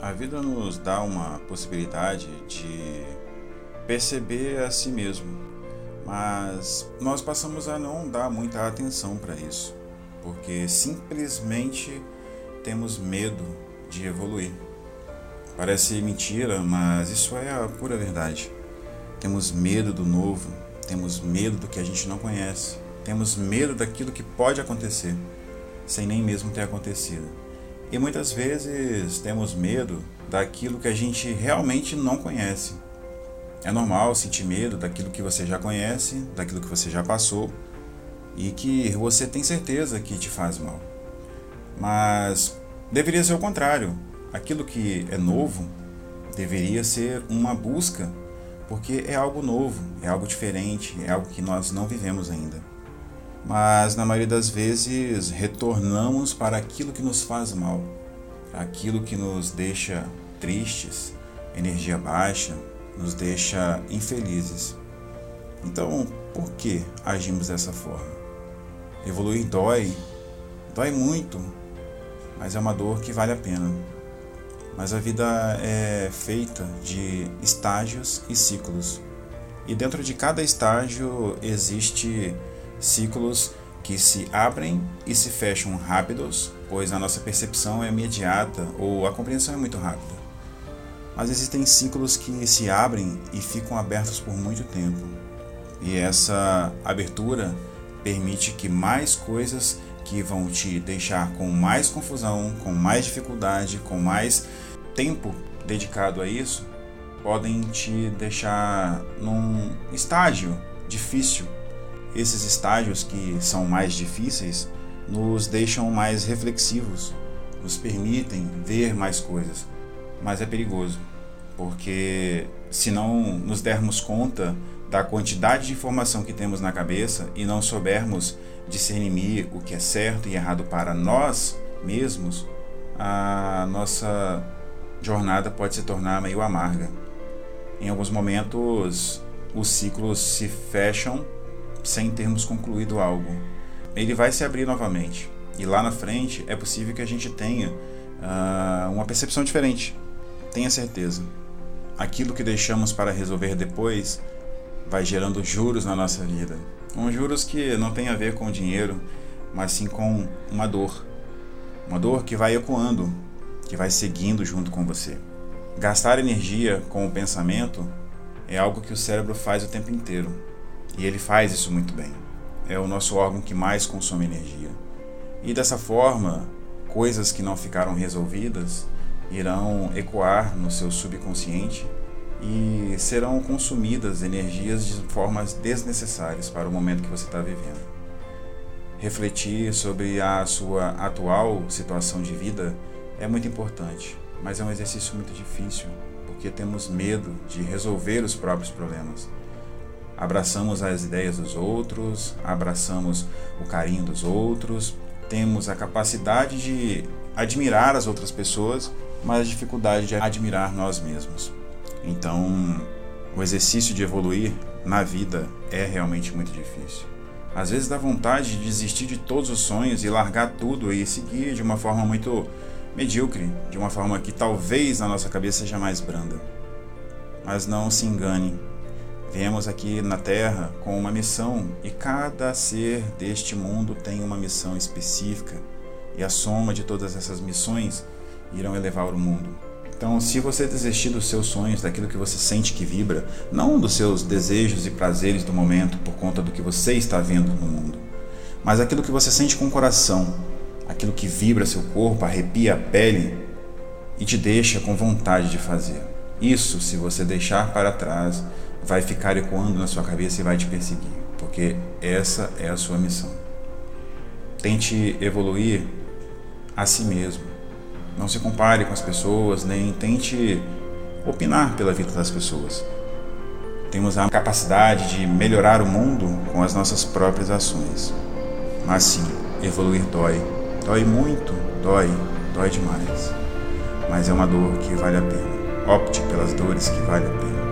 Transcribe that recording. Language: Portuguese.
A vida nos dá uma possibilidade de perceber a si mesmo, mas nós passamos a não dar muita atenção para isso, porque simplesmente temos medo de evoluir. Parece mentira, mas isso é a pura verdade. Temos medo do novo, temos medo do que a gente não conhece, temos medo daquilo que pode acontecer, sem nem mesmo ter acontecido. E muitas vezes temos medo daquilo que a gente realmente não conhece. É normal sentir medo daquilo que você já conhece, daquilo que você já passou e que você tem certeza que te faz mal. Mas deveria ser o contrário. Aquilo que é novo deveria ser uma busca, porque é algo novo, é algo diferente, é algo que nós não vivemos ainda mas na maioria das vezes retornamos para aquilo que nos faz mal, aquilo que nos deixa tristes, energia baixa, nos deixa infelizes. Então, por que agimos dessa forma? Evoluir dói, dói muito, mas é uma dor que vale a pena. Mas a vida é feita de estágios e ciclos. E dentro de cada estágio existe ciclos que se abrem e se fecham rápidos, pois a nossa percepção é imediata ou a compreensão é muito rápida. Mas existem ciclos que se abrem e ficam abertos por muito tempo. E essa abertura permite que mais coisas que vão te deixar com mais confusão, com mais dificuldade, com mais tempo dedicado a isso, podem te deixar num estágio difícil esses estágios que são mais difíceis nos deixam mais reflexivos, nos permitem ver mais coisas. Mas é perigoso, porque se não nos dermos conta da quantidade de informação que temos na cabeça e não soubermos discernir o que é certo e errado para nós mesmos, a nossa jornada pode se tornar meio amarga. Em alguns momentos, os ciclos se fecham sem termos concluído algo. Ele vai se abrir novamente. E lá na frente é possível que a gente tenha uh, uma percepção diferente. Tenha certeza. Aquilo que deixamos para resolver depois vai gerando juros na nossa vida. Um juros que não tem a ver com dinheiro, mas sim com uma dor. Uma dor que vai ecoando, que vai seguindo junto com você. Gastar energia com o pensamento é algo que o cérebro faz o tempo inteiro. E ele faz isso muito bem. É o nosso órgão que mais consome energia. E dessa forma, coisas que não ficaram resolvidas irão ecoar no seu subconsciente e serão consumidas energias de formas desnecessárias para o momento que você está vivendo. Refletir sobre a sua atual situação de vida é muito importante, mas é um exercício muito difícil porque temos medo de resolver os próprios problemas abraçamos as ideias dos outros, abraçamos o carinho dos outros, temos a capacidade de admirar as outras pessoas, mas a dificuldade de admirar nós mesmos. Então, o exercício de evoluir na vida é realmente muito difícil. Às vezes dá vontade de desistir de todos os sonhos e largar tudo e seguir de uma forma muito medíocre, de uma forma que talvez na nossa cabeça seja mais branda. Mas não se engane, Viemos aqui na Terra com uma missão e cada ser deste mundo tem uma missão específica e a soma de todas essas missões irão elevar o mundo. Então, se você desistir dos seus sonhos, daquilo que você sente que vibra, não dos seus desejos e prazeres do momento por conta do que você está vendo no mundo, mas aquilo que você sente com o coração, aquilo que vibra seu corpo, arrepia a pele e te deixa com vontade de fazer. Isso, se você deixar para trás, vai ficar ecoando na sua cabeça e vai te perseguir, porque essa é a sua missão. Tente evoluir a si mesmo. Não se compare com as pessoas, nem tente opinar pela vida das pessoas. Temos a capacidade de melhorar o mundo com as nossas próprias ações. Mas sim, evoluir dói. Dói muito, dói, dói demais. Mas é uma dor que vale a pena. Opte pelas dores que vale a pena.